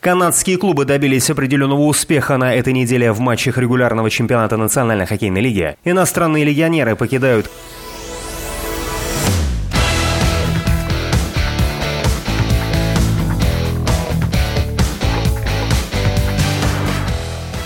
Канадские клубы добились определенного успеха на этой неделе в матчах регулярного чемпионата Национальной хоккейной лиги. Иностранные легионеры покидают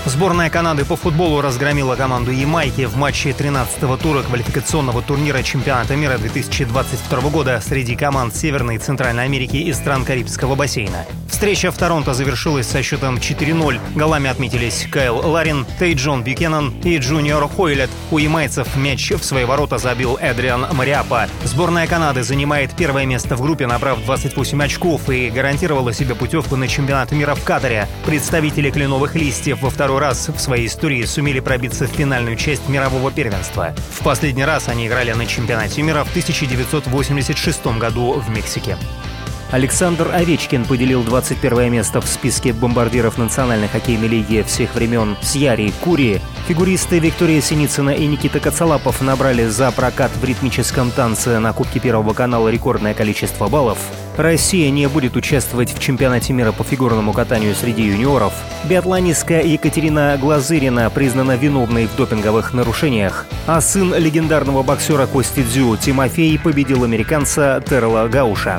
Сборная Канады по футболу разгромила команду Ямайки в матче 13-го тура квалификационного турнира чемпионата мира 2022 года среди команд Северной и Центральной Америки и стран Карибского бассейна. Встреча в Торонто завершилась со счетом 4-0. Голами отметились Кайл Ларин, Тейджон Бьюкенен и Джуниор Хойлетт. У ямайцев мяч в свои ворота забил Эдриан Мариапа. Сборная Канады занимает первое место в группе, набрав 28 очков и гарантировала себе путевку на чемпионат мира в Катаре. Представители кленовых листьев во второй раз в своей истории сумели пробиться в финальную часть мирового первенства. В последний раз они играли на чемпионате мира в 1986 году в Мексике. Александр Овечкин поделил 21 место в списке бомбардиров Национальной хоккейной лиги всех времен с Яри Кури. Фигуристы Виктория Синицына и Никита Коцалапов набрали за прокат в ритмическом танце на Кубке Первого канала рекордное количество баллов. Россия не будет участвовать в чемпионате мира по фигурному катанию среди юниоров. Биатлонистка Екатерина Глазырина признана виновной в допинговых нарушениях. А сын легендарного боксера Кости Дзю Тимофей победил американца Терла Гауша.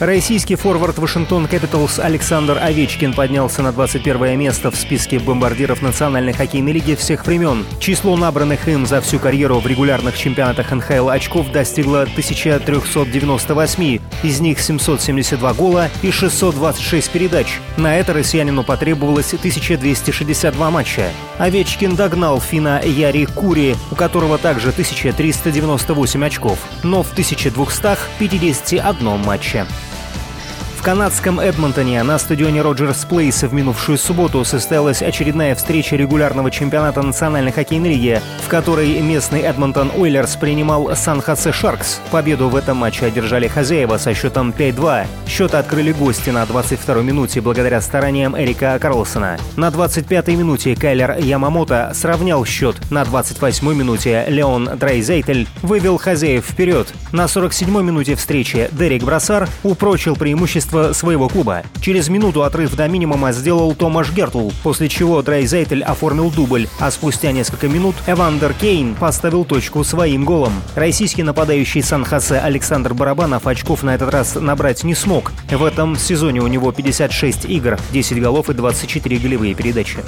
Российский форвард Вашингтон Капиталс Александр Овечкин поднялся на 21 место в списке бомбардиров Национальной хоккейной лиги всех времен. Число набранных им за всю карьеру в регулярных чемпионатах НХЛ очков достигло 1398, из них 772 гола и 626 передач. На это россиянину потребовалось 1262 матча. Овечкин догнал фина Яри Курри, у которого также 1398 очков, но в 1251 матче. В канадском Эдмонтоне на стадионе Роджерс Плейс в минувшую субботу состоялась очередная встреча регулярного чемпионата Национальной хоккейной лиги, в которой местный Эдмонтон Ойлерз принимал Сан-Хосе Шаркс. Победу в этом матче одержали хозяева со счетом 5-2. Счет открыли гости на 22-й минуте благодаря стараниям Эрика Карлсона. На 25-й минуте Кайлер Ямамото сравнял счет. На 28-й минуте Леон Драйзайтль вывел хозяев вперед. На 47-й минуте встречи Деррик Брассар упрочил преимущество преимущество своего клуба. Через минуту отрыв до минимума сделал Томаш Гертл, после чего Драйзейтель оформил дубль, а спустя несколько минут Эвандер Кейн поставил точку своим голом. Российский нападающий Сан-Хосе Александр Барабанов очков на этот раз набрать не смог. В этом сезоне у него 56 игр, 10 голов и 24 голевые передачи.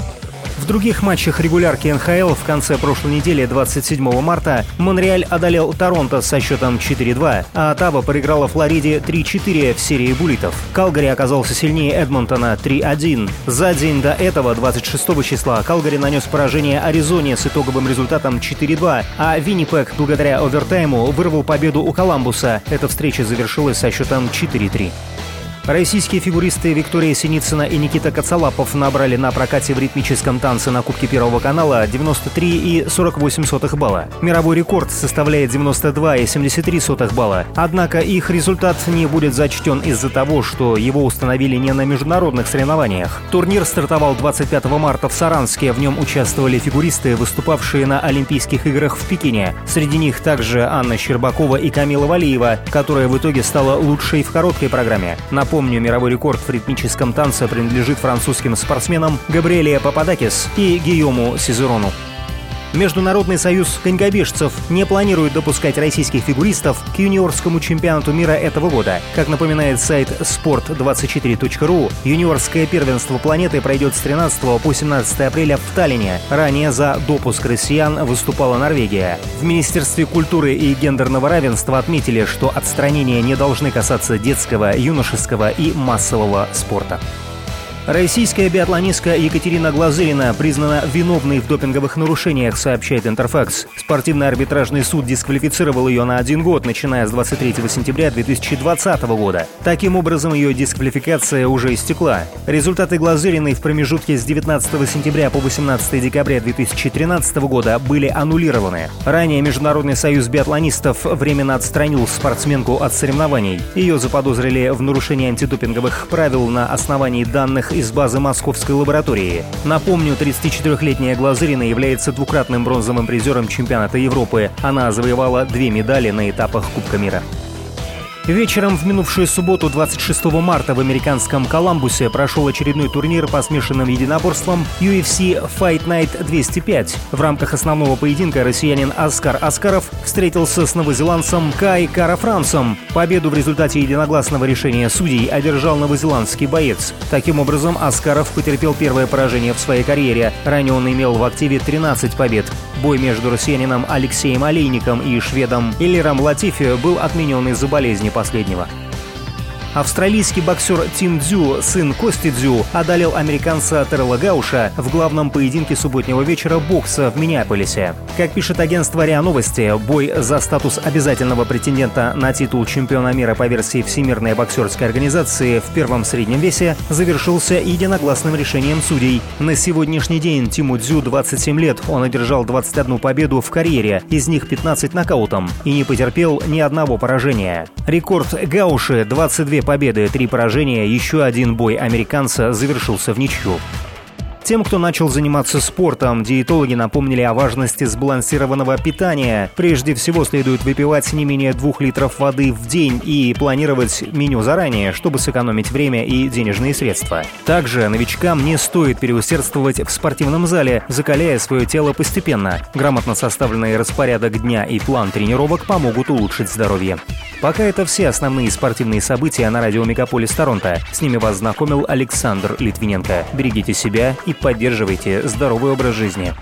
В других матчах регулярки НХЛ в конце прошлой недели, 27 марта, Монреаль одолел Торонто со счетом 4-2, а Оттава проиграла Флориде 3-4 в серии буллитов. Калгари оказался сильнее Эдмонтона 3-1. За день до этого, 26 числа, Калгари нанес поражение Аризоне с итоговым результатом 4-2, а Виннипек благодаря овертайму вырвал победу у Коламбуса. Эта встреча завершилась со счетом 4-3. Российские фигуристы Виктория Синицына и Никита Коцалапов набрали на прокате в ритмическом танце на Кубке Первого канала 93,48 балла. Мировой рекорд составляет 92,73 балла. Однако их результат не будет зачтен из-за того, что его установили не на международных соревнованиях. Турнир стартовал 25 марта в Саранске. В нем участвовали фигуристы, выступавшие на Олимпийских играх в Пекине. Среди них также Анна Щербакова и Камила Валиева, которая в итоге стала лучшей в короткой программе. На Напомню, мировой рекорд в ритмическом танце принадлежит французским спортсменам Габриэле Пападакис и Гийому Сизерону. Международный союз конькобежцев не планирует допускать российских фигуристов к юниорскому чемпионату мира этого года. Как напоминает сайт sport24.ru, юниорское первенство планеты пройдет с 13 по 17 апреля в Таллине. Ранее за допуск россиян выступала Норвегия. В Министерстве культуры и гендерного равенства отметили, что отстранения не должны касаться детского, юношеского и массового спорта. Российская биатлонистка Екатерина Глазырина признана виновной в допинговых нарушениях, сообщает Интерфакс. Спортивный арбитражный суд дисквалифицировал ее на один год, начиная с 23 сентября 2020 года. Таким образом, ее дисквалификация уже истекла. Результаты Глазыриной в промежутке с 19 сентября по 18 декабря 2013 года были аннулированы. Ранее Международный союз биатлонистов временно отстранил спортсменку от соревнований. Ее заподозрили в нарушении антидопинговых правил на основании данных из базы московской лаборатории. Напомню, 34-летняя Глазырина является двукратным бронзовым призером чемпионата Европы. Она завоевала две медали на этапах Кубка мира. Вечером в минувшую субботу, 26 марта, в американском Коламбусе прошел очередной турнир по смешанным единоборствам UFC Fight Night 205. В рамках основного поединка россиянин Оскар Аскаров встретился с новозеландцем Кай Кара Франсом. Победу в результате единогласного решения судей одержал новозеландский боец. Таким образом, Аскаров потерпел первое поражение в своей карьере. Ранее он имел в активе 13 побед. Бой между россиянином Алексеем Олейником и шведом Эллером Латифи был отменен из-за болезни последнего. Австралийский боксер Тим Дзю, сын Кости Дзю, одолел американца Террела Гауша в главном поединке субботнего вечера бокса в Миннеаполисе. Как пишет агентство РИА Новости, бой за статус обязательного претендента на титул чемпиона мира по версии Всемирной боксерской организации в первом среднем весе завершился единогласным решением судей. На сегодняшний день Тиму Дзю 27 лет, он одержал 21 победу в карьере, из них 15 нокаутом, и не потерпел ни одного поражения. Рекорд Гауши 22 победы, три поражения, еще один бой американца завершился в ничью. Тем, кто начал заниматься спортом, диетологи напомнили о важности сбалансированного питания. Прежде всего следует выпивать не менее двух литров воды в день и планировать меню заранее, чтобы сэкономить время и денежные средства. Также новичкам не стоит переусердствовать в спортивном зале, закаляя свое тело постепенно. Грамотно составленный распорядок дня и план тренировок помогут улучшить здоровье. Пока это все основные спортивные события на радио Мегаполис Торонто. С ними вас знакомил Александр Литвиненко. Берегите себя и поддерживайте здоровый образ жизни.